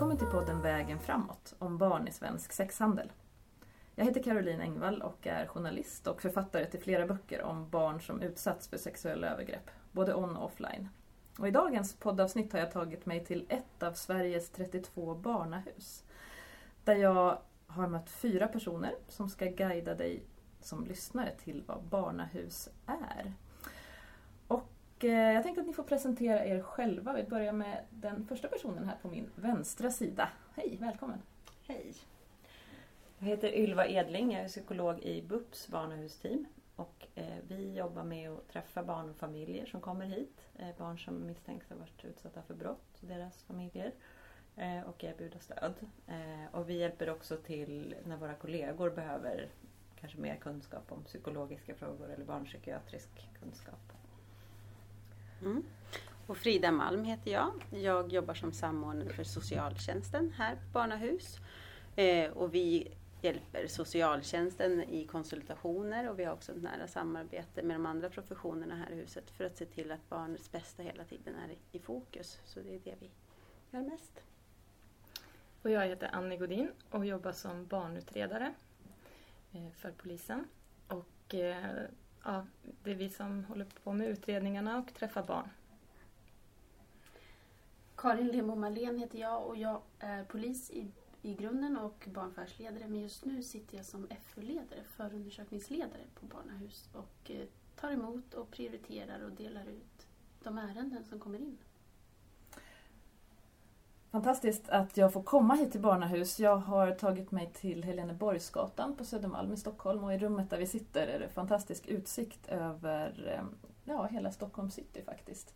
Välkommen till podden Vägen framåt om barn i svensk sexhandel. Jag heter Caroline Engvall och är journalist och författare till flera böcker om barn som utsatts för sexuella övergrepp, både on och offline. Och I dagens poddavsnitt har jag tagit mig till ett av Sveriges 32 barnahus. Där jag har mött fyra personer som ska guida dig som lyssnare till vad barnahus är. Eh, jag tänkte att ni får presentera er själva. Vi börjar med den första personen här på min vänstra sida. Hej, välkommen! Hej! Jag heter Ylva Edling, jag är psykolog i BUPs barnahusteam. Och eh, vi jobbar med att träffa barn och familjer som kommer hit. Eh, barn som misstänks ha varit utsatta för brott, och deras familjer. Och erbjuda stöd. Och vi hjälper också till när våra kollegor behöver kanske mer kunskap om psykologiska frågor eller barnpsykiatrisk kunskap. Mm. Och Frida Malm heter jag. Jag jobbar som samordnare för socialtjänsten här på Barnahus. Eh, och vi hjälper socialtjänsten i konsultationer och vi har också ett nära samarbete med de andra professionerna här i huset för att se till att barnets bästa hela tiden är i fokus. Så det är det vi gör mest. Och jag heter Annie Godin och jobbar som barnutredare eh, för polisen. Och eh, ja, det är vi som håller på med utredningarna och träffar barn. Karin Lemo Malén heter jag och jag är polis i, i grunden och barnfärdsledare. Men just nu sitter jag som FU-ledare, förundersökningsledare på Barnahus och eh, tar emot och prioriterar och delar ut de ärenden som kommer in. Fantastiskt att jag får komma hit till Barnahus. Jag har tagit mig till Heleneborgsgatan på Södermalm i Stockholm och i rummet där vi sitter är det fantastisk utsikt över eh, ja, hela Stockholm city faktiskt.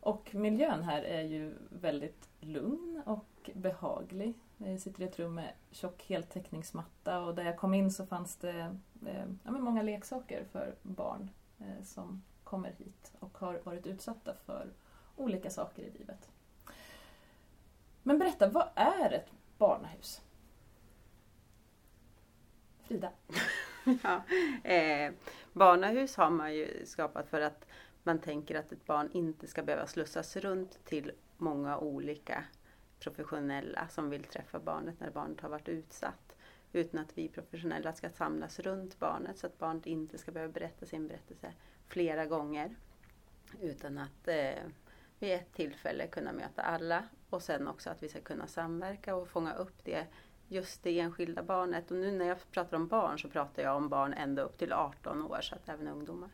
Och miljön här är ju väldigt lugn och behaglig. Vi sitter i ett rum med tjock heltäckningsmatta och där jag kom in så fanns det eh, ja, många leksaker för barn eh, som kommer hit och har varit utsatta för olika saker i livet. Men berätta, vad är ett barnahus? Frida? ja, eh, barnahus har man ju skapat för att man tänker att ett barn inte ska behöva slussas runt till många olika professionella som vill träffa barnet när barnet har varit utsatt. Utan att vi professionella ska samlas runt barnet så att barnet inte ska behöva berätta sin berättelse flera gånger. Utan att eh, vid ett tillfälle kunna möta alla och sen också att vi ska kunna samverka och fånga upp det just det enskilda barnet. Och nu när jag pratar om barn så pratar jag om barn ända upp till 18 år, så att även ungdomar.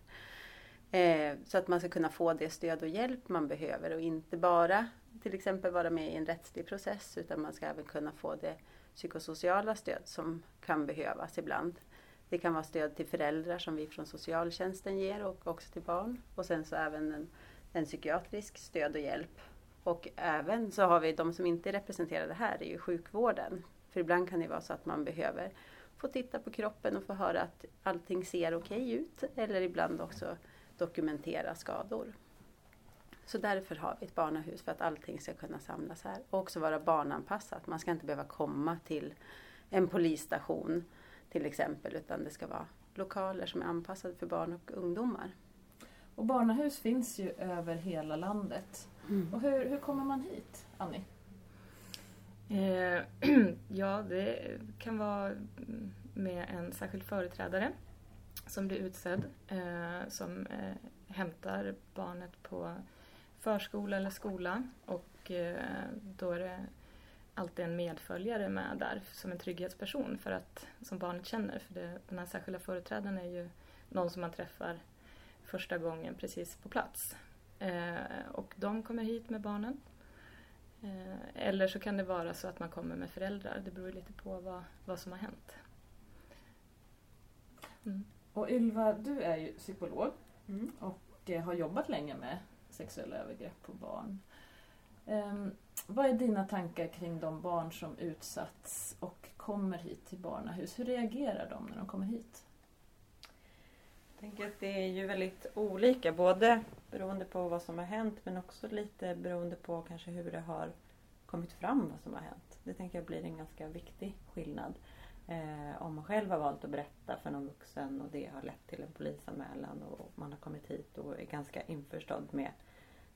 Eh, så att man ska kunna få det stöd och hjälp man behöver och inte bara till exempel vara med i en rättslig process utan man ska även kunna få det psykosociala stöd som kan behövas ibland. Det kan vara stöd till föräldrar som vi från socialtjänsten ger och också till barn. Och sen så även en, en psykiatrisk stöd och hjälp. Och även så har vi de som inte är representerade här, det är ju sjukvården. För ibland kan det vara så att man behöver få titta på kroppen och få höra att allting ser okej okay ut. Eller ibland också dokumentera skador. Så därför har vi ett barnahus, för att allting ska kunna samlas här. Och också vara barnanpassat. Man ska inte behöva komma till en polisstation till exempel, utan det ska vara lokaler som är anpassade för barn och ungdomar. Och barnahus finns ju över hela landet. Mm. Och hur, hur kommer man hit, Annie? Eh, ja, det kan vara med en särskild företrädare som blir utsedd eh, som eh, hämtar barnet på förskola eller skola och eh, då är det alltid en medföljare med där som en trygghetsperson för att, som barnet känner. För det, den här särskilda företrädaren är ju någon som man träffar första gången precis på plats. Eh, och de kommer hit med barnen. Eh, eller så kan det vara så att man kommer med föräldrar. Det beror lite på vad, vad som har hänt. Mm. Och Ylva, du är ju psykolog mm. och eh, har jobbat länge med sexuella övergrepp på barn. Um, vad är dina tankar kring de barn som utsatts och kommer hit till barnahus? Hur reagerar de när de kommer hit? Jag tänker att det är ju väldigt olika, både beroende på vad som har hänt men också lite beroende på kanske hur det har kommit fram vad som har hänt. Det tänker jag blir en ganska viktig skillnad. Eh, om man själv har valt att berätta för någon vuxen och det har lett till en polisanmälan och man har kommit hit och är ganska införstådd med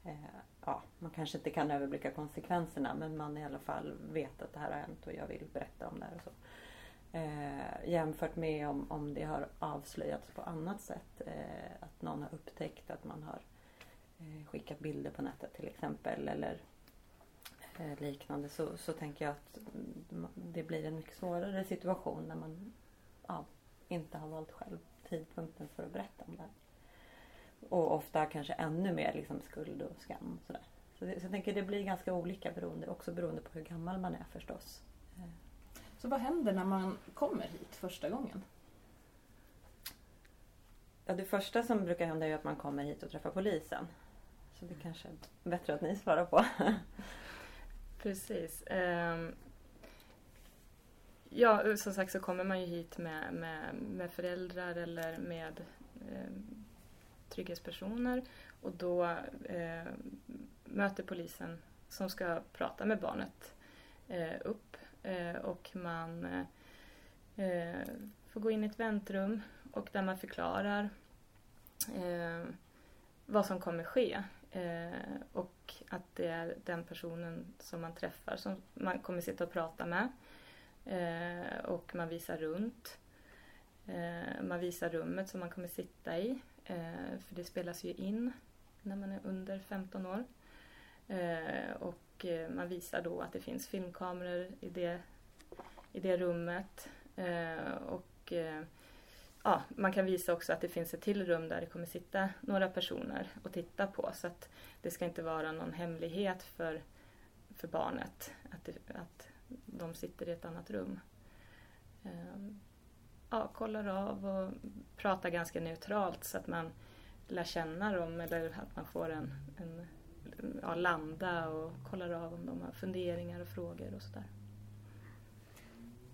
eh, ja, man kanske inte kan överblicka konsekvenserna men man i alla fall vet att det här har hänt och jag vill berätta om det här och så. Eh, jämfört med om, om det har avslöjats på annat sätt. Eh, att någon har upptäckt att man har eh, skickat bilder på nätet till exempel eller eh, liknande så, så tänker jag att det blir en mycket svårare situation när man ja, inte har valt själv tidpunkten för att berätta om det här. Och ofta kanske ännu mer liksom skuld och skam. Sådär. Så, det, så jag tänker det blir ganska olika beroende, också beroende på hur gammal man är förstås. Så vad händer när man kommer hit första gången? Ja, det första som brukar hända är att man kommer hit och träffar polisen. Så det kanske är bättre att ni svarar på. Precis. Um, ja, som sagt så kommer man ju hit med, med, med föräldrar eller med um, trygghetspersoner och då eh, möter polisen som ska prata med barnet eh, upp Eh, och man eh, får gå in i ett väntrum och där man förklarar eh, vad som kommer ske eh, och att det är den personen som man träffar som man kommer sitta och prata med eh, och man visar runt. Eh, man visar rummet som man kommer sitta i Eh, för det spelas ju in när man är under 15 år. Eh, och eh, man visar då att det finns filmkameror i det, i det rummet. Eh, och eh, ja, man kan visa också att det finns ett till rum där det kommer sitta några personer och titta på. Så att det ska inte vara någon hemlighet för, för barnet att, det, att de sitter i ett annat rum ja, kollar av och pratar ganska neutralt så att man lär känna dem eller att man får en, en ja, landa och kollar av om de har funderingar och frågor och sådär.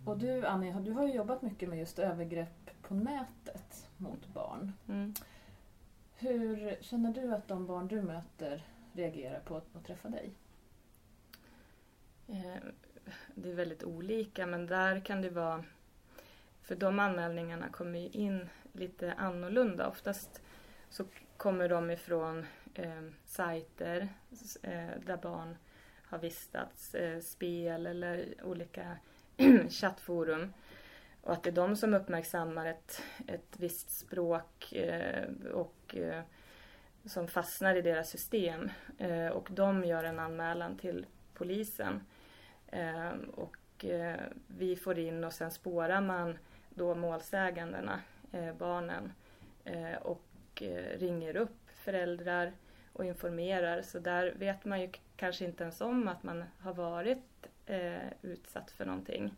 Och du Annie, du har ju jobbat mycket med just övergrepp på nätet mot barn. Mm. Hur känner du att de barn du möter reagerar på att träffa dig? Eh, det är väldigt olika men där kan det vara för de anmälningarna kommer ju in lite annorlunda. Oftast så kommer de ifrån eh, sajter eh, där barn har vistats, eh, spel eller olika chattforum. Och att det är de som uppmärksammar ett, ett visst språk eh, och eh, som fastnar i deras system. Eh, och de gör en anmälan till polisen. Eh, och eh, vi får in och sen spårar man då målsägandena, eh, barnen, eh, och eh, ringer upp föräldrar och informerar. Så där vet man ju kanske inte ens om att man har varit eh, utsatt för någonting.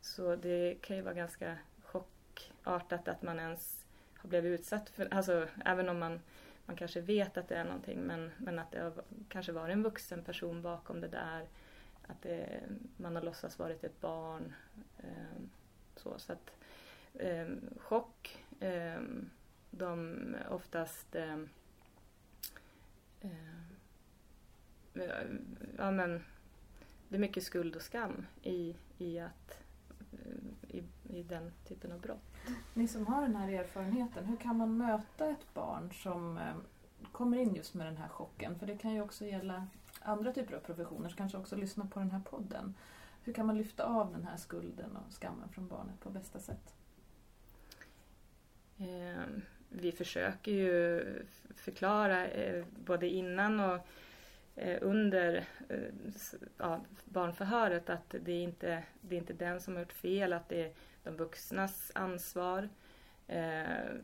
Så det kan ju vara ganska chockartat att man ens har blivit utsatt för, alltså även om man, man kanske vet att det är någonting men, men att det har kanske varit en vuxen person bakom det där. Att det, man har låtsats varit ett barn. Eh, så, så att eh, chock. Eh, de oftast eh, eh, eh, ja, men, det är mycket skuld och skam i, i, att, eh, i, i den typen av brott. Ni som har den här erfarenheten, hur kan man möta ett barn som kommer in just med den här chocken? För det kan ju också gälla andra typer av professioner som kanske också lyssnar på den här podden. Hur kan man lyfta av den här skulden och skammen från barnet på bästa sätt? Eh, vi försöker ju förklara eh, både innan och eh, under eh, ja, barnförhöret att det är, inte, det är inte den som har gjort fel, att det är de vuxnas ansvar. Eh,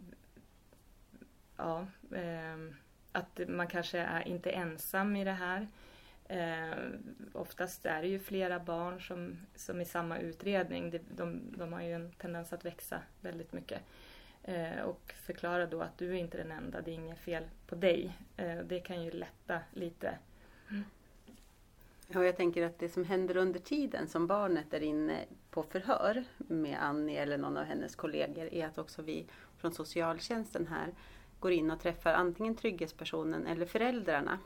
ja, eh, att man kanske är inte ensam i det här. Eh, oftast är det ju flera barn som, som i samma utredning. De, de, de har ju en tendens att växa väldigt mycket. Eh, och förklara då att du är inte den enda, det är inget fel på dig. Eh, det kan ju lätta lite. Mm. Ja, jag tänker att det som händer under tiden som barnet är inne på förhör med Annie eller någon av hennes kollegor är att också vi från socialtjänsten här går in och träffar antingen trygghetspersonen eller föräldrarna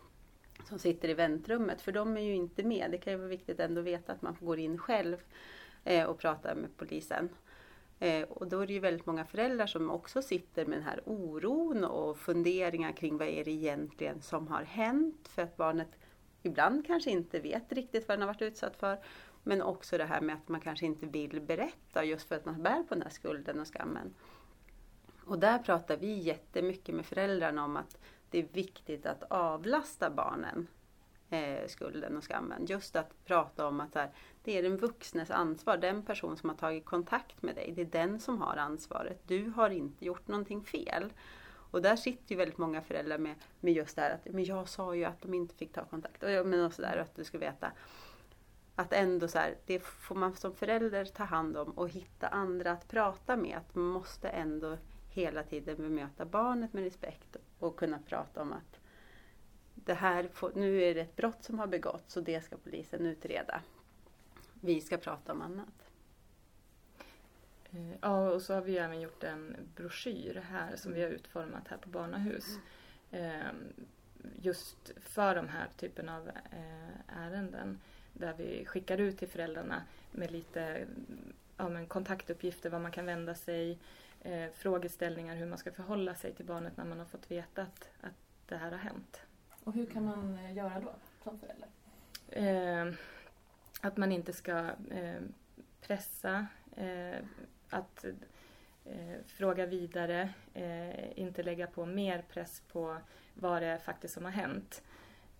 som sitter i väntrummet. För de är ju inte med. Det kan ju vara viktigt ändå att veta att man går in själv eh, och pratar med polisen. Eh, och då är det ju väldigt många föräldrar som också sitter med den här oron och funderingar kring vad är det egentligen som har hänt för att barnet ibland kanske inte vet riktigt vad den har varit utsatt för. Men också det här med att man kanske inte vill berätta just för att man bär på den här skulden och skammen. Och där pratar vi jättemycket med föräldrarna om att det är viktigt att avlasta barnen eh, skulden och skammen. Just att prata om att här, det är den vuxnes ansvar, den person som har tagit kontakt med dig, det är den som har ansvaret. Du har inte gjort någonting fel. Och där sitter ju väldigt många föräldrar med, med just det här att men jag sa ju att de inte fick ta kontakt. Och, men och där, att du ska veta att ändå så här, det får man som förälder ta hand om och hitta andra att prata med. Att man måste ändå hela tiden bemöta barnet med respekt och kunna prata om att det här får, nu är det ett brott som har begåtts och det ska polisen utreda. Vi ska prata om annat. Eh, ja, och så har vi även gjort en broschyr här som vi har utformat här på Barnahus. Ehm, just för de här typen av eh, ärenden. Där vi skickar ut till föräldrarna med lite ja, men kontaktuppgifter, var man kan vända sig, eh, frågeställningar, hur man ska förhålla sig till barnet när man har fått veta att, att det här har hänt. Och hur kan man eh, göra då som förälder? Eh, att man inte ska eh, pressa, eh, att eh, fråga vidare, eh, inte lägga på mer press på vad det är faktiskt som har hänt.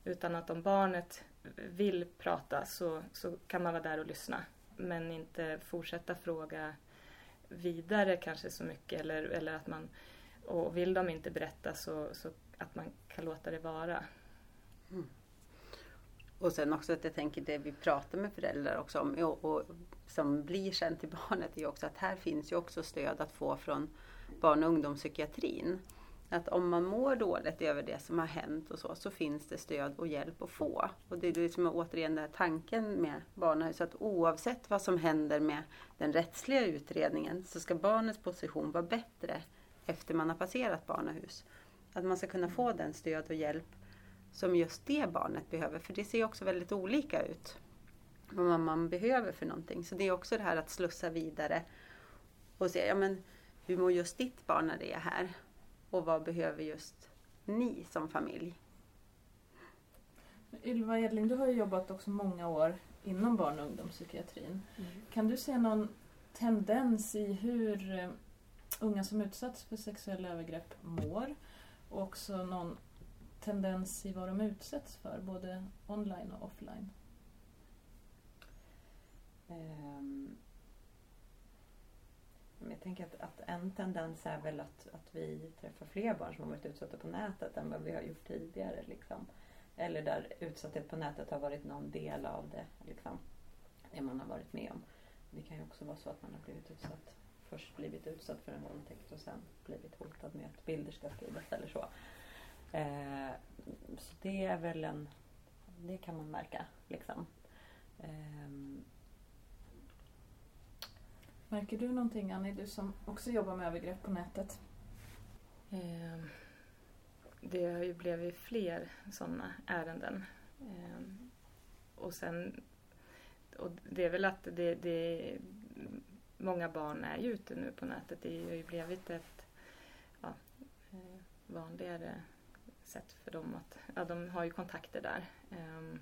Utan att om barnet vill prata så, så kan man vara där och lyssna. Men inte fortsätta fråga vidare kanske så mycket eller, eller att man och vill de inte berätta så, så att man kan låta det vara. Mm. Och sen också att jag tänker det vi pratar med föräldrar också om och, och som blir sen till barnet är också att här finns ju också stöd att få från barn och ungdomspsykiatrin. Att om man mår dåligt över det som har hänt och så, så finns det stöd och hjälp att få. Och det är liksom återigen den här tanken med barnahus, att oavsett vad som händer med den rättsliga utredningen så ska barnets position vara bättre efter man har passerat barnahus. Att man ska kunna få den stöd och hjälp som just det barnet behöver. För det ser också väldigt olika ut. Vad man behöver för någonting. Så det är också det här att slussa vidare och se, ja men hur mår just ditt barn när det är här? Och vad behöver just ni som familj? Ylva Edling, du har ju jobbat också många år inom barn och ungdomspsykiatrin. Mm. Kan du se någon tendens i hur eh, unga som utsatts för sexuella övergrepp mår? Och också någon tendens i vad de utsätts för, både online och offline? Um, jag tänker att, att, en tendens är väl att, att vi träffar fler barn som har varit utsatta på nätet än vad vi har gjort tidigare. Liksom. Eller där utsatthet på nätet har varit någon del av det, liksom, det man har varit med om. Det kan ju också vara så att man har blivit utsatt, först blivit utsatt för en våldtäkt och sen blivit hotad med att bilder ska spridas eller så. Eh, så det är väl en, det kan man märka liksom. Eh, Märker du någonting Annie, du som också jobbar med övergrepp på nätet? Eh, det har ju blivit fler sådana ärenden. Eh, och sen, och det är väl att det, det, många barn är ju ute nu på nätet. Det har ju blivit ett ja, eh, vanligare sätt för dem att, ja de har ju kontakter där. Ehm,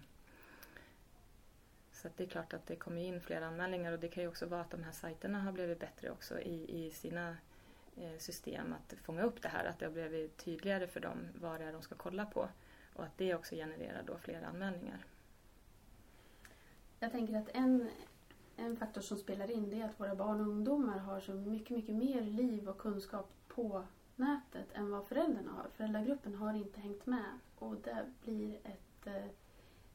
så det är klart att det kommer in fler anmälningar och det kan ju också vara att de här sajterna har blivit bättre också i, i sina eh, system att fånga upp det här, att det har blivit tydligare för dem vad det är de ska kolla på och att det också genererar då fler anmälningar. Jag tänker att en, en faktor som spelar in det är att våra barn och ungdomar har så mycket, mycket mer liv och kunskap på nätet än vad föräldrarna har. Föräldragruppen har inte hängt med och det blir ett, eh,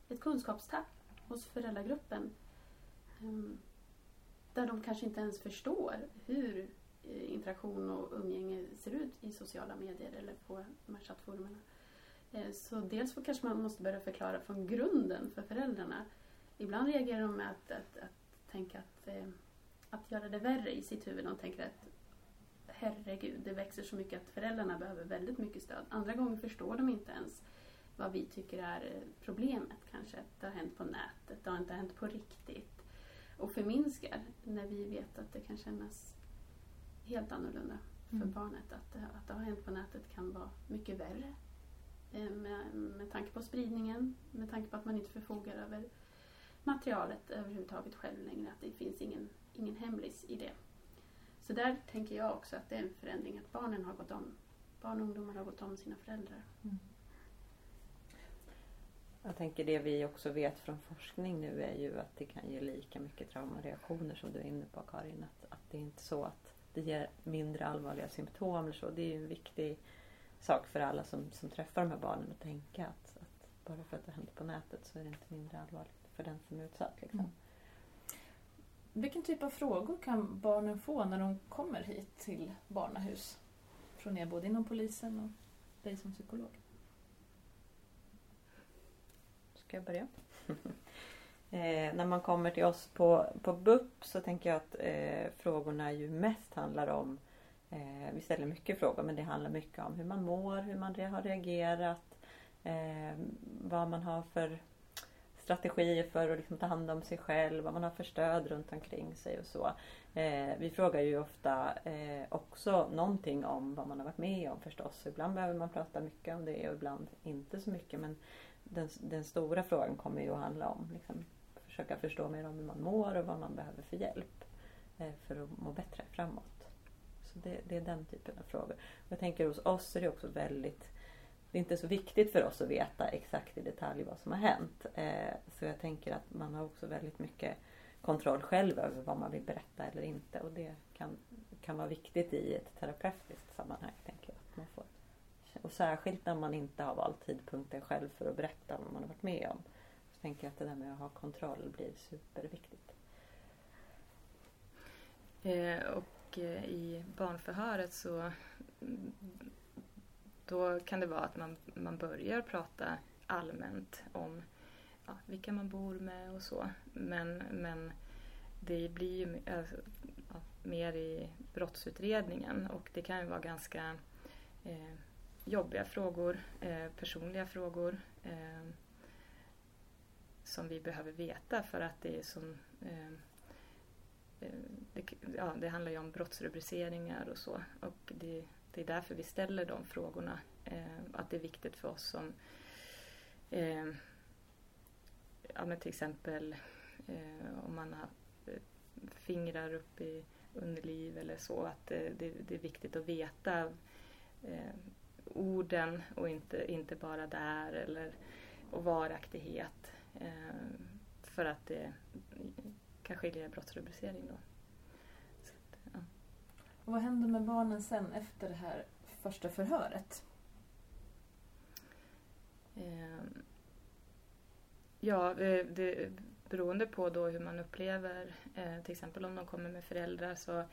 ett kunskapstapp hos föräldragruppen. Ehm, där de kanske inte ens förstår hur eh, interaktion och umgänge ser ut i sociala medier eller på de här chattforumen. Eh, så dels så kanske man måste börja förklara från grunden för föräldrarna. Ibland reagerar de med att, att, att tänka att, att göra det värre i sitt huvud. De tänker att herregud, det växer så mycket att föräldrarna behöver väldigt mycket stöd. Andra gånger förstår de inte ens vad vi tycker är eh, problemet kanske. Det har hänt på nätet, det har inte hänt på riktigt. Och förminskar när vi vet att det kan kännas helt annorlunda för Mm. barnet. Att, det- att det har hänt på nätet kan vara mycket värre. Eh, Med, med tanke på spridningen, med tanke på att man inte förfogar över materialet överhuvudtaget själv längre. Att det finns ingen, ingen hemlis i det. Så där tänker jag också att det är en förändring. Att barnen har gått om, barn och ungdomar har gått om sina föräldrar. Mm. Jag tänker det vi också vet från forskning nu är ju att det kan ge lika mycket traumareaktioner som du är inne på Karin. Att, att det är inte så att det ger mindre allvarliga symptom eller så. Det är ju en viktig sak för alla som, som träffar de här barnen att tänka att, att bara för att det händer på nätet så är det inte mindre allvarligt för den som är utsatt. Liksom. Mm. Vilken typ av frågor kan barnen få när de kommer hit till barnahus? Från er både inom polisen och dig som psykolog. Ska jag börja? eh, när man kommer till oss på, på BUP så tänker jag att eh, frågorna ju mest handlar om eh, Vi ställer mycket frågor men det handlar mycket om hur man mår, hur man har reagerat eh, Vad man har för strategier för att liksom ta hand om sig själv, vad man har för stöd runt omkring sig och så. Eh, vi frågar ju ofta eh, också någonting om vad man har varit med om förstås. Ibland behöver man prata mycket om det och ibland inte så mycket. Men den, den stora frågan kommer ju att handla om liksom, försöka förstå mer om hur man mår och vad man behöver för hjälp eh, för att må bättre framåt. Så det, det är den typen av frågor. Och jag tänker hos oss är det också väldigt det är inte så viktigt för oss att veta exakt i detalj vad som har hänt. Eh, så jag tänker att man har också väldigt mycket kontroll själv över vad man vill berätta eller inte. Och det kan, kan vara viktigt i ett terapeutiskt sammanhang. tänker jag. Att man får. Och särskilt när man inte har valt tidpunkten själv för att berätta vad man har varit med om. Så tänker jag att det där med att ha kontroll blir superviktigt. Eh, och eh, i barnförhöret så då kan det vara att man, man börjar prata allmänt om ja, vilka man bor med och så. Men, men det blir ju alltså, ja, mer i brottsutredningen och det kan ju vara ganska eh, jobbiga frågor, eh, personliga frågor eh, som vi behöver veta för att det är som eh, eh det, ja, det handlar ju om brottsrubriceringar och så. Och det, det är därför vi ställer de frågorna. Eh, att det är viktigt för oss som eh, ja, men till exempel eh, om man har eh, fingrar upp i underliv eller så. Att eh, det, det är viktigt att veta eh, orden och inte, inte bara där eller och varaktighet. Eh, för att eh, det kan skilja i brottsrubricering då. Och vad händer med barnen sen efter det här första förhöret? Ehm, ja, det, beroende på då hur man upplever, eh, till exempel om de kommer med föräldrar så,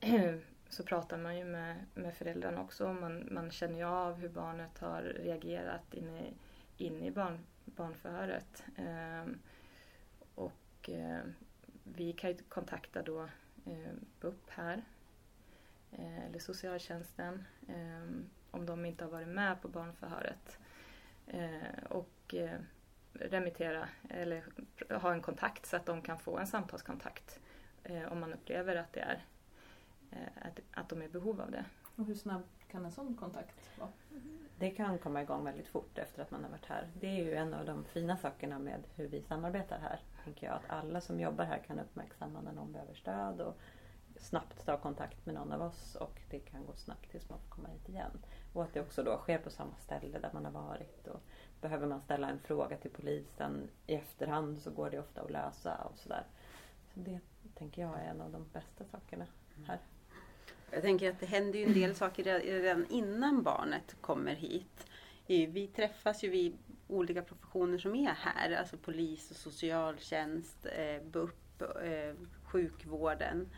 så pratar man ju med, med föräldrarna också. Man, man känner ju av hur barnet har reagerat inne, in i barn, barnförhöret. Ehm, och eh, vi kan ju kontakta då eh, BUP här, eller socialtjänsten, eh, om de inte har varit med på barnförhöret. Eh, och eh, remittera eller ha en kontakt så att de kan få en samtalskontakt eh, om man upplever att det är eh, att, att de är i behov av det. Och hur snabb kan en sån kontakt vara? Det kan komma igång väldigt fort efter att man har varit här. Det är ju en av de fina sakerna med hur vi samarbetar här. Tänker jag att alla som jobbar här kan uppmärksamma när någon behöver stöd och snabbt ta kontakt med någon av oss och det kan gå snabbt tills man får komma hit igen. Och att det också då sker på samma ställe där man har varit. Och behöver man ställa en fråga till polisen i efterhand så går det ofta att lösa och sådär. Så det tänker jag är en av de bästa sakerna här. Jag tänker att det händer ju en del saker redan innan barnet kommer hit. Vi träffas ju vid olika professioner som är här, alltså polis och socialtjänst, eh, BUP, eh, sjukvården.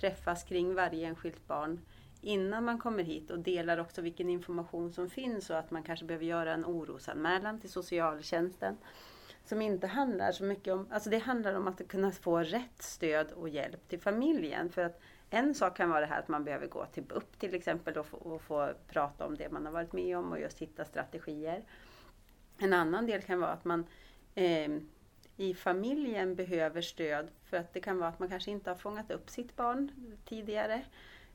Träffas kring varje enskilt barn innan man kommer hit och delar också vilken information som finns och att man kanske behöver göra en orosanmälan till socialtjänsten. Som inte handlar så mycket om, alltså det handlar om att kunna få rätt stöd och hjälp till familjen. För att en sak kan vara det här att man behöver gå till BUP till exempel och få, och få prata om det man har varit med om och just hitta strategier. En annan del kan vara att man eh, i familjen behöver stöd för att det kan vara att man kanske inte har fångat upp sitt barn tidigare.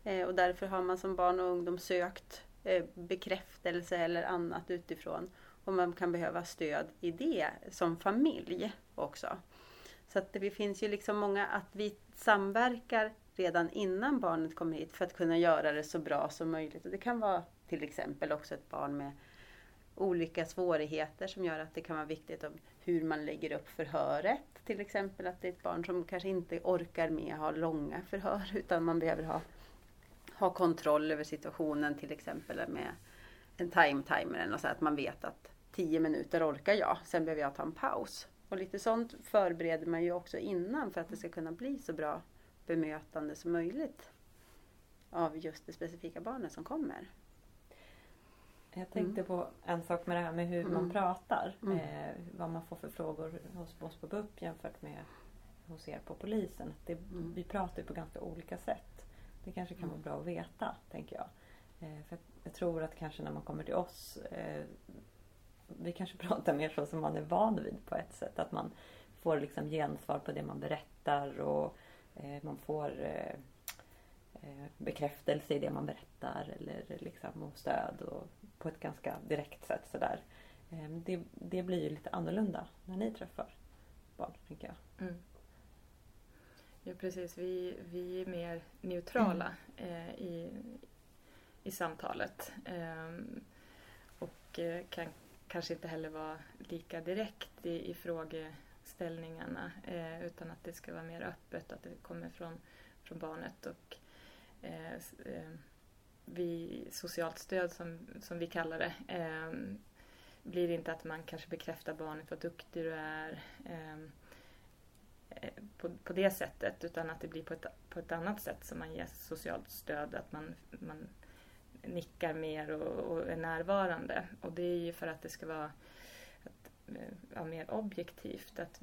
Eh, och därför har man som barn och ungdom sökt eh, bekräftelse eller annat utifrån. Och man kan behöva stöd i det som familj också. Så att det finns ju liksom många, att vi samverkar redan innan barnet kommer hit för att kunna göra det så bra som möjligt. Och det kan vara till exempel också ett barn med olika svårigheter som gör att det kan vara viktigt om hur man lägger upp förhöret. Till exempel att det är ett barn som kanske inte orkar med att ha långa förhör utan man behöver ha, ha kontroll över situationen till exempel med en time-timer och så att man vet att 10 minuter orkar jag, sen behöver jag ta en paus. Och lite sånt förbereder man ju också innan för att det ska kunna bli så bra bemötande som möjligt av just det specifika barnet som kommer. Jag tänkte mm. på en sak med det här med hur mm. man pratar. Mm. Eh, vad man får för frågor hos oss på BUP jämfört med hos er på polisen. Det, mm. Vi pratar ju på ganska olika sätt. Det kanske kan vara mm. bra att veta, tänker jag. Eh, för jag tror att kanske när man kommer till oss eh, vi kanske pratar mer så som man är van vid på ett sätt. Att man får liksom gensvar på det man berättar och eh, man får eh bekräftelse i det man berättar eller liksom och stöd och på ett ganska direkt sätt sådär. Eh, det, det blir ju lite annorlunda när ni träffar barn, tänker jag. Mm. Ja precis, vi, vi är mer neutrala mm. eh, i, i samtalet. Ehm, och eh, kan kanske inte heller vara lika direkt i, i frågeställningarna eh, utan att det ska vara mer öppet, att det kommer från, från barnet. Och eh, eh, Eh, eh, vi, socialt stöd som, som vi kallar det eh, blir inte att man kanske bekräftar barnet vad duktig du är eh, eh, på, på det sättet utan att det blir på ett, på ett annat sätt som man ger socialt stöd. Att man, man nickar mer och, och, är närvarande. Och det är ju för att det ska vara att, ja, mer objektivt. Att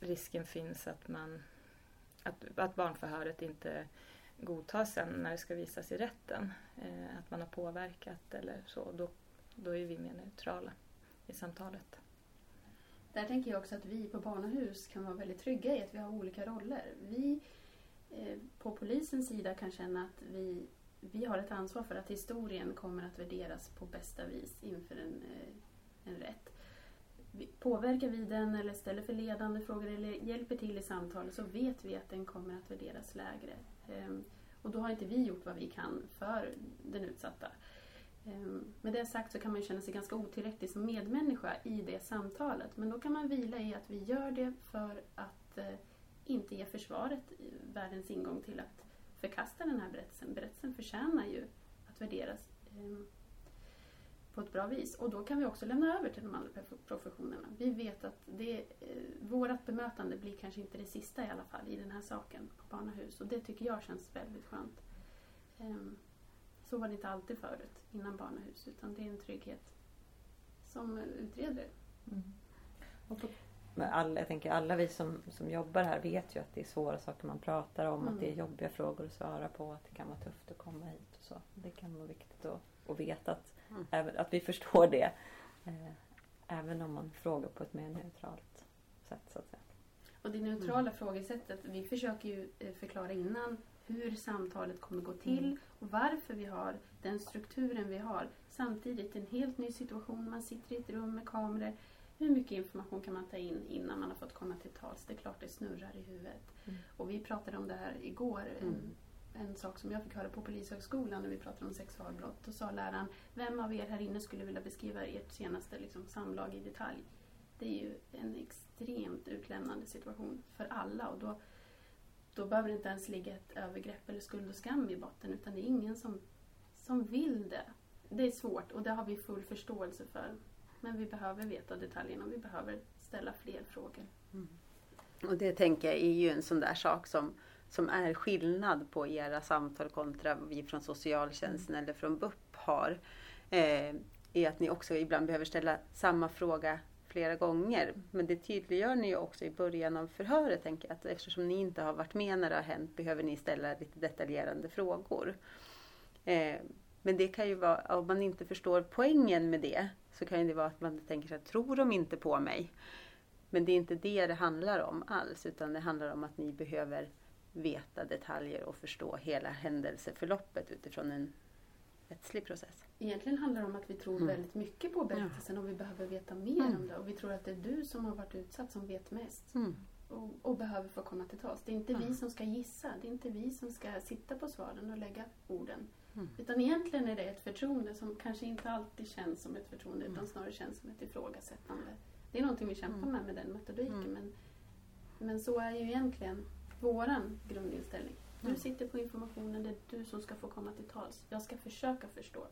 risken finns att man att, att barnförhöret inte godtas sen när det ska visas i rätten. Eh, att man har påverkat eller så. Då, då är vi mer neutrala i samtalet. Där tänker jag också att vi på barnahus kan vara väldigt trygga i att vi har olika roller. Vi eh, på polisens sida kan känna att vi vi har ett ansvar för att historien kommer att värderas på bästa vis inför en, eh, en rätt. Påverkar vi den eller ställer för ledande frågor eller hjälper till i samtalet så vet vi att den kommer att värderas lägre. Ehm, och då har inte vi gjort vad vi kan för den utsatta. Ehm, med det sagt så kan man känna sig ganska otillräcklig som medmänniska i det samtalet. Men då kan man vila i att vi gör det för att eh, inte ge försvaret världens ingång till att förkasta den här berättelsen. Berättelsen förtjänar ju att värderas ehm, på ett bra vis. Och då kan vi också lämna över till de andra professionerna. Vi vet att det, eh, vårat bemötande blir kanske inte det sista i alla fall i den här saken på barnahus. Och det tycker jag känns väldigt skönt. Eh, så var det inte alltid förut innan barnahus utan det är en trygghet som utredare. Mm alla, jag tänker alla vi som, som jobbar här vet ju att det är svåra saker man pratar om. Mm. Att det är mm. jobbiga frågor att svara på. Att det kan vara tufft att komma hit och så. Det kan vara viktigt att, att veta att, mm. även, att vi förstår det. Eh, även om man frågar på ett mer neutralt sätt så att säga. Och det neutrala mm. frågesättet, vi försöker ju eh, förklara innan hur samtalet kommer gå till mm. och varför vi har den strukturen vi har. Samtidigt en helt ny situation, man sitter i ett rum med kameror hur mycket information kan man ta in innan man har fått komma till tals? Det är klart det snurrar i huvudet. Mm. Och vi pratade om det här igår. Mm. En, sak som jag fick höra på Polishögskolan när vi pratade om sexualbrott. Då sa läraren, vem av er här inne skulle vilja beskriva ert senaste liksom, samlag i detalj? Det är ju en extremt utlämnande situation för alla. Och då, då behöver det inte ens ligga ett övergrepp eller skuld och skam i botten. Utan det är ingen som, som vill det. Det är svårt och det har vi full förståelse för. Men vi behöver veta detaljerna och vi behöver ställa fler frågor. Mm. Och det tänker jag är ju en sån där sak som, som är skillnad på era samtal kontra vi från socialtjänsten mm. eller från BUP har. Eh, är att ni också ibland behöver ställa samma fråga flera gånger. Men det tydliggör ni ju också i början av förhöret, tänker jag. Att eftersom ni inte har varit med när det har hänt behöver ni ställa lite detaljerande frågor. Eh, men det kan ju vara, om man inte förstår poängen med det, så kan det vara att man tänker så här, tror de inte på mig? Men det är inte det det handlar om alls, utan det handlar om att ni behöver veta detaljer och förstå hela händelseförloppet utifrån en rättslig process. Egentligen handlar det om att vi tror Mm. väldigt mycket på berättelsen och vi behöver veta mer Mm. om det. Och vi tror att det är du som har varit utsatt som vet mest. Mm. och, och behöver få komma till tals. Det är inte Mm. vi som ska gissa, det är inte vi som ska sitta på svaren och lägga orden. Mm. Utan egentligen är det ett förtroende som kanske inte alltid känns som ett förtroende Mm. utan snarare känns som ett ifrågasättande. Det är någonting vi kämpar Mm. med med den metodiken Mm. men, men så är ju egentligen våran grundinställning. Du Mm. sitter på informationen, det är du som ska få komma till tals. Jag ska försöka förstå.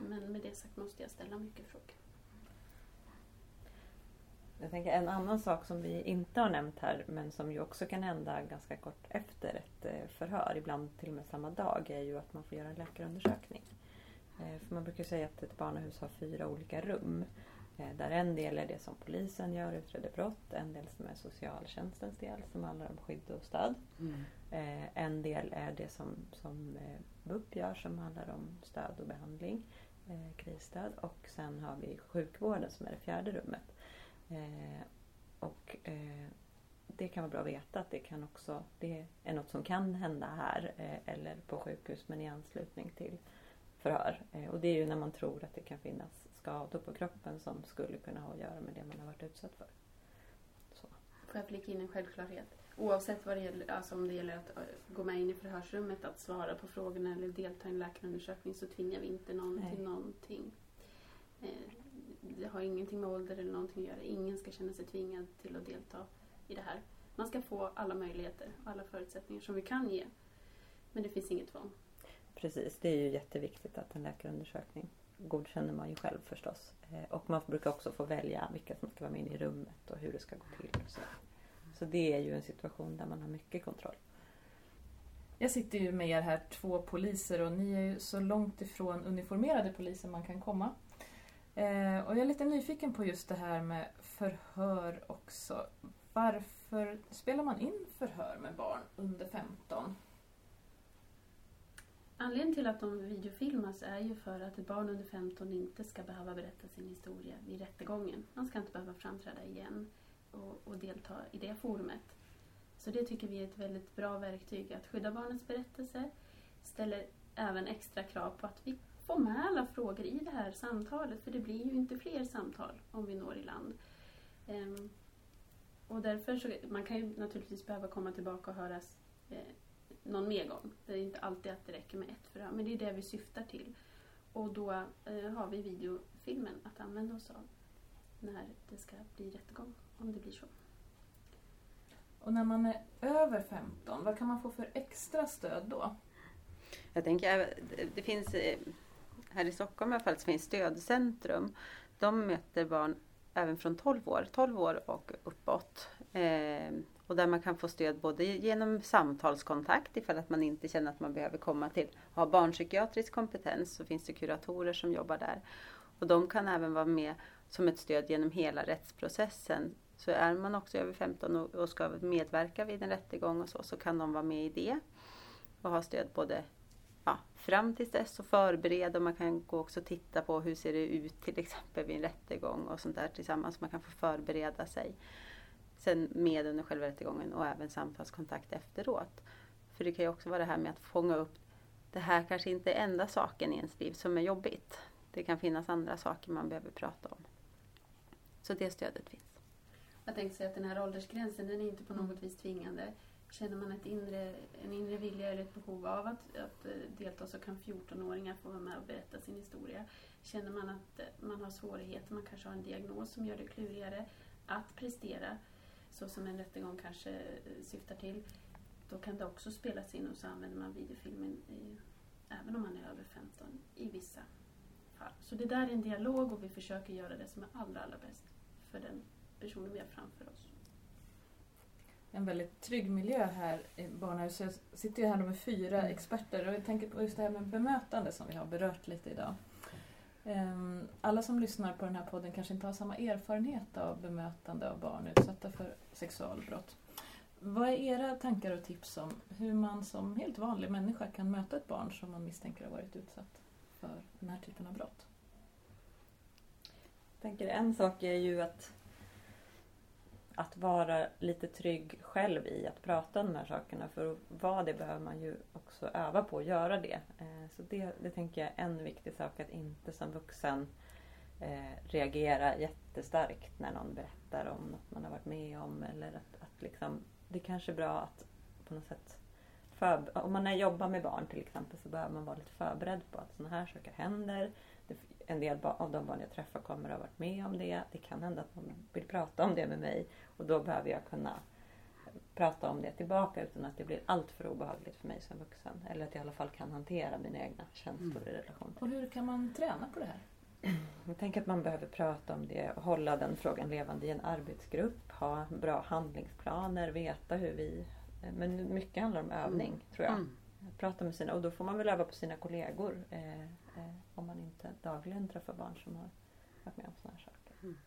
Men med det sagt måste jag ställa mycket frågor. Jag tänker en annan sak som vi inte har nämnt här men som ju också kan hända ganska kort efter ett eh, förhör, ibland till och med samma dag, är ju att man får göra en läkarundersökning. Eh, För man brukar säga att ett barnahus har fyra olika rum. Eh, Där en del är det som polisen gör, utreder brott. En del som är socialtjänstens del som handlar om skydd och stöd. Mm. Eh, En del är det som, som eh, BUP gör som handlar om stöd och behandling, eh, krisstöd. Och sen har vi sjukvården som är det fjärde rummet. Och det kan vara bra att veta att det kan också, det är något som kan hända här eller på sjukhus men i anslutning till förhör. Och det är ju när man tror att det kan finnas skador på kroppen som skulle kunna ha att göra med det man har varit utsatt för. Så. Får jag flika in en självklarhet? Oavsett vad det gäller, alltså om det gäller att eh, gå med in i förhörsrummet, att svara på frågorna eller delta i en läkarundersökning så tvingar vi inte någon Nej. till någonting. Eh, Det har ingenting med ålder eller någonting att göra. Ingen ska känna sig tvingad till att delta i det här. Man ska få alla möjligheter och alla förutsättningar som vi kan ge. Men det finns inget tvång. Precis, det är ju jätteviktigt att en läkarundersökning godkänner man ju själv förstås. Eh, och man brukar också få välja vilka som ska vara med in i rummet och hur det ska gå till. Och så. så det är ju en situation där man har mycket kontroll. Jag sitter ju med er här, två poliser, och ni är ju så långt ifrån uniformerade poliser man kan komma. Eh, och jag är lite nyfiken på just det här med förhör också. Varför spelar man in förhör med barn under 15? Anledningen till att de videofilmas är ju för att ett barn under 15 inte ska behöva berätta sin historia vid rättegången. Man ska inte behöva framträda igen och, och delta i det forumet. Så det tycker vi är ett väldigt bra verktyg. Att skydda barnets berättelse ställer även extra krav på att vi får med alla frågor i det här samtalet. För det blir ju inte fler samtal om vi når i land. Ehm, och därför så, man kan ju naturligtvis behöva komma tillbaka och höras eh, någon mer gång. Det är inte alltid att det räcker med ett förhör, men det är det vi syftar till. Och då eh, har vi videofilmen att använda oss av när det ska bli rättegång, om det blir så. Och när man är över 15, vad kan man få för extra stöd då? Jag tänker, det- det finns eh, här i Stockholm i alla fall så finns stödcentrum. De möter barn även från 12 år, 12 år och uppåt. Eh, och där man kan få stöd både genom samtalskontakt ifall att man inte känner att man behöver komma till ha barnpsykiatrisk kompetens så finns det kuratorer som jobbar där. Och de kan även vara med som ett stöd genom hela rättsprocessen. Så är man också över 15 och, ska medverka vid en rättegång och så, så kan de vara med i det. Och ha stöd både ja, fram tills dess och förbereda. Man kan gå också och titta på hur ser det ut till exempel vid en rättegång och sånt där tillsammans. Man kan få förbereda sig. Sen med under själva rättegången och även samtalskontakt efteråt. För det kan ju också vara det här med att fånga upp det här kanske inte är enda saken i ens liv som är jobbigt. Det kan finnas andra saker man behöver prata om. Så det stödet finns. Jag tänkte säga att den här åldersgränsen den är inte på något vis tvingande. Känner man ett inre, en inre vilja eller ett behov av att, att eh, delta så kan 14-åringar få vara med och berätta sin historia. Känner man att man har svårigheter, man kanske har en diagnos som gör det klurigare att prestera, så som en rättegång kanske eh, syftar till, då kan det också spelas in och så använder man videofilmen i, även om man är över 15 i vissa fall. Så det där är en dialog och vi försöker göra det som är allra, allra bäst för den personen vi har framför oss. En väldigt trygg miljö här i barnhuset. Jag sitter ju här med fyra Mm. experter och jag tänker på just det här med bemötande som vi har berört lite idag. Ehm, alla som lyssnar på den här podden kanske inte har samma erfarenhet av bemötande av barn utsatta för sexualbrott. Vad är era tankar och tips om hur man som helt vanlig människa kan möta ett barn som man misstänker har varit utsatt för den här typen av brott? Jag tänker en sak är ju att att vara lite trygg själv i att prata om de här sakerna. För att vara det behöver man ju också öva på att göra det. Eh, så det, det tänker jag är en viktig sak att inte som vuxen eh, reagera jättestarkt när någon berättar om något man har varit med om. Eller att, att liksom, det kanske är bra att på något sätt om man jobbar med barn till exempel så behöver man vara lite förberedd på att sådana här saker händer. En del av de barn jag träffar kommer att ha varit med om det. Det kan hända att de vill prata om det med mig och då behöver jag kunna prata om det tillbaka utan att det blir allt för obehagligt för mig som vuxen. Eller att jag i alla fall kan hantera mina egna känslor mm. i relation Och hur kan man träna på det här? Jag tänker att man behöver prata om det och hålla den frågan levande i en arbetsgrupp. Ha bra handlingsplaner, veta hur vi... Men mycket handlar om övning mm. tror jag. Mm. Prata med sina, och då får man väl öva på sina kollegor. Eh, eh, om man inte dagligen träffar barn som har varit med om sådana här saker. Mm.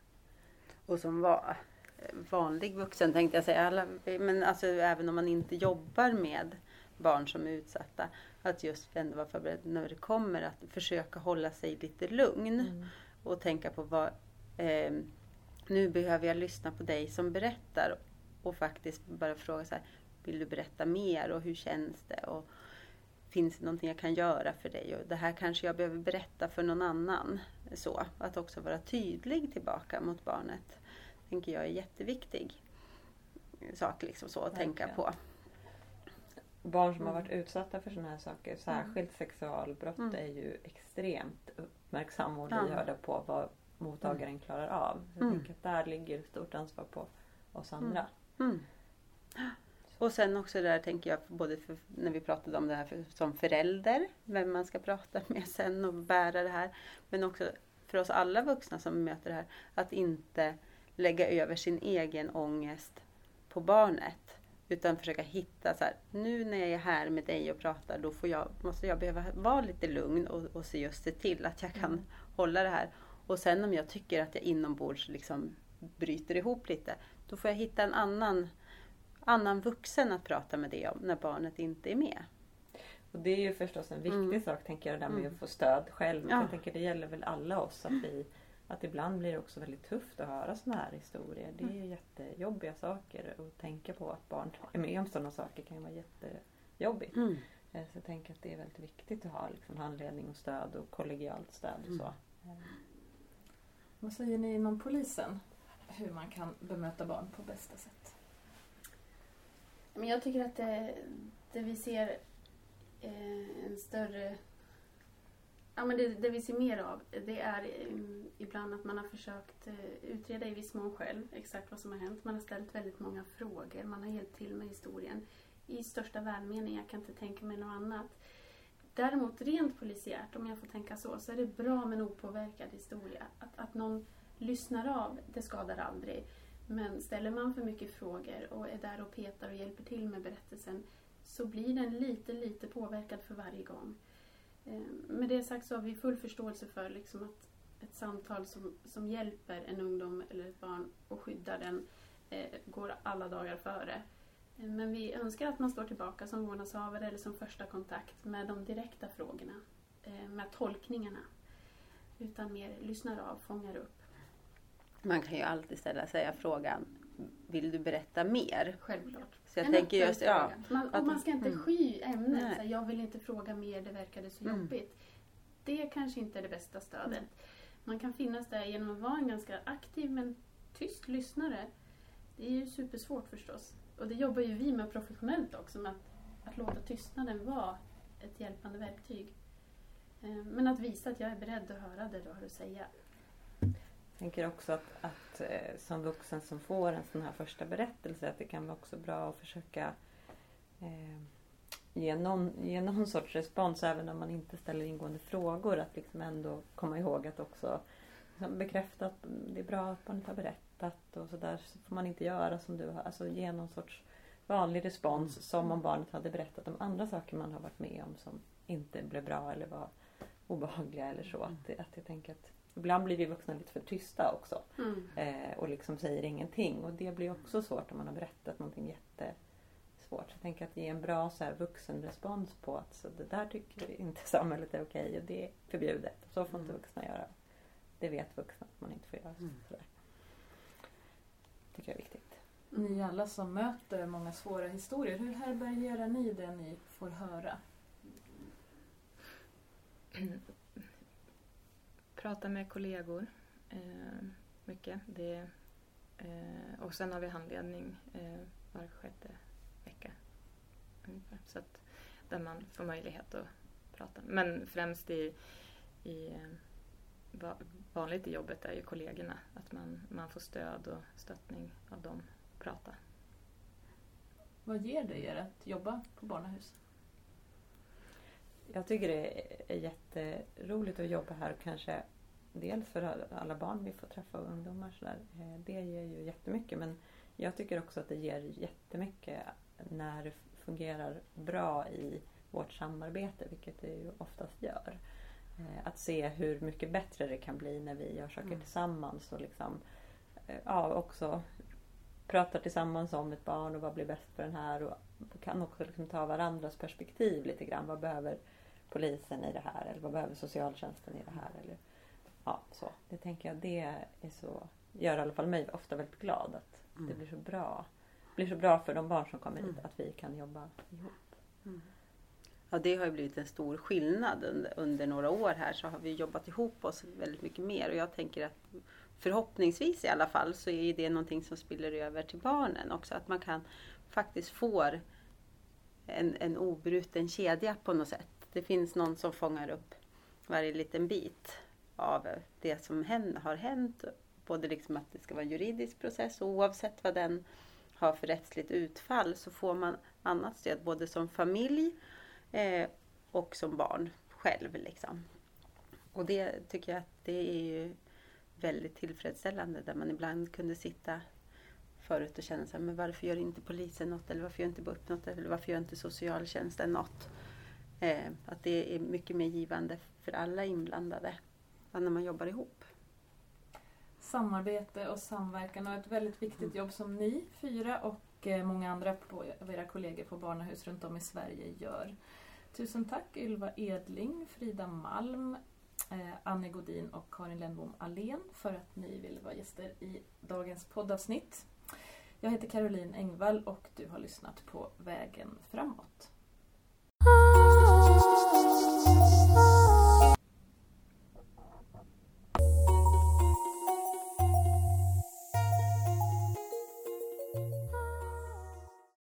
Och som var, vanlig vuxen tänkte jag säga, alla, men alltså även om man inte jobbar med barn som är utsatta. Att just ändå vara förberedd när det kommer att försöka hålla sig lite lugn. Mm. Och tänka på vad eh, Nu behöver jag lyssna på dig som berättar. Och faktiskt bara fråga så här, Vill du berätta mer och hur känns det? Och Finns det någonting jag kan göra för dig? Och det här kanske jag behöver berätta för någon annan. Så, att också vara tydlig tillbaka mot barnet. tänker jag är jätteviktig sak liksom så att tänka på barn som har varit utsatta för sådana här saker, särskilt sexualbrott, mm. är ju extremt uppmärksamma och lyhörda på vad mottagaren mm. klarar av. Jag mm. tänker att där ligger ett stort ansvar på oss andra. Och sen också där tänker jag, både för, när vi pratade om det här för, som förälder, vem man ska prata med sen och bära det här. Men också för oss alla vuxna som möter det här, att inte lägga över sin egen ångest på barnet. Utan försöka hitta så här, nu när jag är här med dig och pratar då får jag, måste jag behöva vara lite lugn och, och se just se till att jag kan mm. hålla det här. Och sen om jag tycker att jag inombords liksom bryter ihop lite, då får jag hitta en annan, annan vuxen att prata med det om när barnet inte är med. Och det är ju förstås en viktig mm. sak tänker jag, det där med mm. att få stöd själv. Ja. Jag tänker det gäller väl alla oss att vi att ibland blir det också väldigt tufft att höra sådana här historier. Det är mm. jättejobbiga saker att tänka på att barn är med om sådana saker kan ju vara jättejobbigt. Mm. Eh, så jag tänker att det är väldigt viktigt att ha liksom handledning och stöd och kollegialt stöd. Och så. Mm. Eh. Vad säger ni inom polisen? Hur man kan bemöta barn på bästa sätt? Men jag tycker att det, det vi ser eh, en större Ja, men det, det, vi ser mer av det är um, ibland att man har försökt uh, utreda i viss mån själv exakt vad som har hänt. Man har ställt väldigt många frågor, man har hjälpt till med historien i största välmening. Jag kan inte tänka mig något annat. Däremot rent polisiärt, om jag får tänka så, så är det bra med en opåverkad historia. Att, att någon lyssnar av, det skadar aldrig. Men ställer man för mycket frågor och är där och petar och hjälper till med berättelsen så blir den lite, lite påverkad för varje gång. Ehm, med det sagt så har vi full förståelse för liksom att ett samtal som, som hjälper en ungdom eller ett barn och skyddar den eh, går alla dagar före. Ehm, men vi önskar att man står tillbaka som vårdnadshavare eller som första kontakt med de direkta frågorna, eh, med tolkningarna. Utan mer lyssnar av, fångar upp. Man kan ju alltid ställa sig frågan, vill du berätta mer? Självklart. Så jag en tänker just, ja, man, och man ska inte mm. sky ämnet. Så jag vill inte fråga mer, det verkade så mm. jobbigt. Det kanske inte är det bästa stödet. Mm. Man kan finnas där genom att vara en ganska aktiv men tyst lyssnare. Det är ju supersvårt förstås. Och det jobbar ju vi med professionellt också, med att, att låta tystnaden vara ett hjälpande verktyg. Eh, men att visa att jag är beredd att höra det du har att säga tänker också att, att eh, som vuxen som får en sån här första berättelse att det kan vara också bra att försöka eh, ge, någon, ge någon sorts respons även om man inte ställer ingående frågor. Att liksom ändå komma ihåg att också liksom bekräfta att det är bra att barnet har berättat och sådär. Så får man inte göra som du har. Alltså ge någon sorts vanlig respons som om barnet hade berättat om andra saker man har varit med om som inte blev bra eller var obehagliga eller så. Att, att jag tänker att Ibland blir vi vuxna lite för tysta också. Mm. Eh, och liksom säger ingenting. Och det blir också svårt om man har berättat någonting jättesvårt. Så jag tänker att ge en bra så här, vuxenrespons på att så det där tycker inte samhället är okej och det är förbjudet. Så får inte mm. vuxna göra. Det vet vuxna att man inte får göra. Mm. Sådär. tycker jag är viktigt. ni alla som möter många svåra historier, hur härbärgerar ni det ni får höra? Prata med kollegor eh, mycket. Det, eh, och sen har vi handledning eh, var sjätte vecka. Ungefär. Så att, där man får möjlighet att prata. Men främst i, i eh, vanligt i jobbet är ju kollegorna. Att man, man får stöd och stöttning av dem. Prata. Vad ger det er att jobba på barnahus? Jag tycker det är jätteroligt att jobba här kanske dels för alla barn vi får träffa och ungdomar så där. Eh, det ger ju jättemycket men jag tycker också att det ger jättemycket när det fungerar bra i vårt samarbete, vilket det ju oftast gör. Eh, att se hur mycket bättre det kan bli när vi gör saker mm. tillsammans och liksom, eh, ja, också pratar tillsammans om ett barn och vad blir bäst för den här och kan också liksom ta varandras perspektiv lite grann. Vad behöver polisen i det här eller vad behöver socialtjänsten i det här? Eller, ja, så. Det tänker jag, det är så, gör i alla fall mig ofta väldigt glad att mm. det blir så bra. Det blir så bra för de barn som kommer hit mm. att vi kan jobba ihop. Mm. Ja, det har ju blivit en stor skillnad under, under, några år här så har vi jobbat ihop oss väldigt mycket mer och jag tänker att förhoppningsvis i alla fall så är det någonting som spiller över till barnen också. Att man kan faktiskt få en, en obruten kedja på något sätt. Det finns någon som fångar upp varje liten bit av det som har hänt. Både liksom att det ska vara en juridisk process och oavsett vad den har för rättsligt utfall så får man annat stöd både som familj eh, och som barn själv. Liksom. Och det tycker jag att det är ju väldigt tillfredsställande där man ibland kunde sitta förut och känna så här, men varför gör inte polisen något eller varför gör inte BUP något eller varför gör inte socialtjänsten något? Eh, att det är mycket mer givande för alla inblandade när man jobbar ihop. Samarbete och samverkan och ett väldigt viktigt mm. jobb som ni fyra och eh, många andra av era kollegor på barnahus runt om i Sverige gör. Tusen tack Ylva Edling, Frida Malm, eh, Anne Godin och Karin Lennbom Allén för att ni ville vara gäster i dagens poddavsnitt. Jag heter Caroline Engvall och du har lyssnat på Vägen framåt.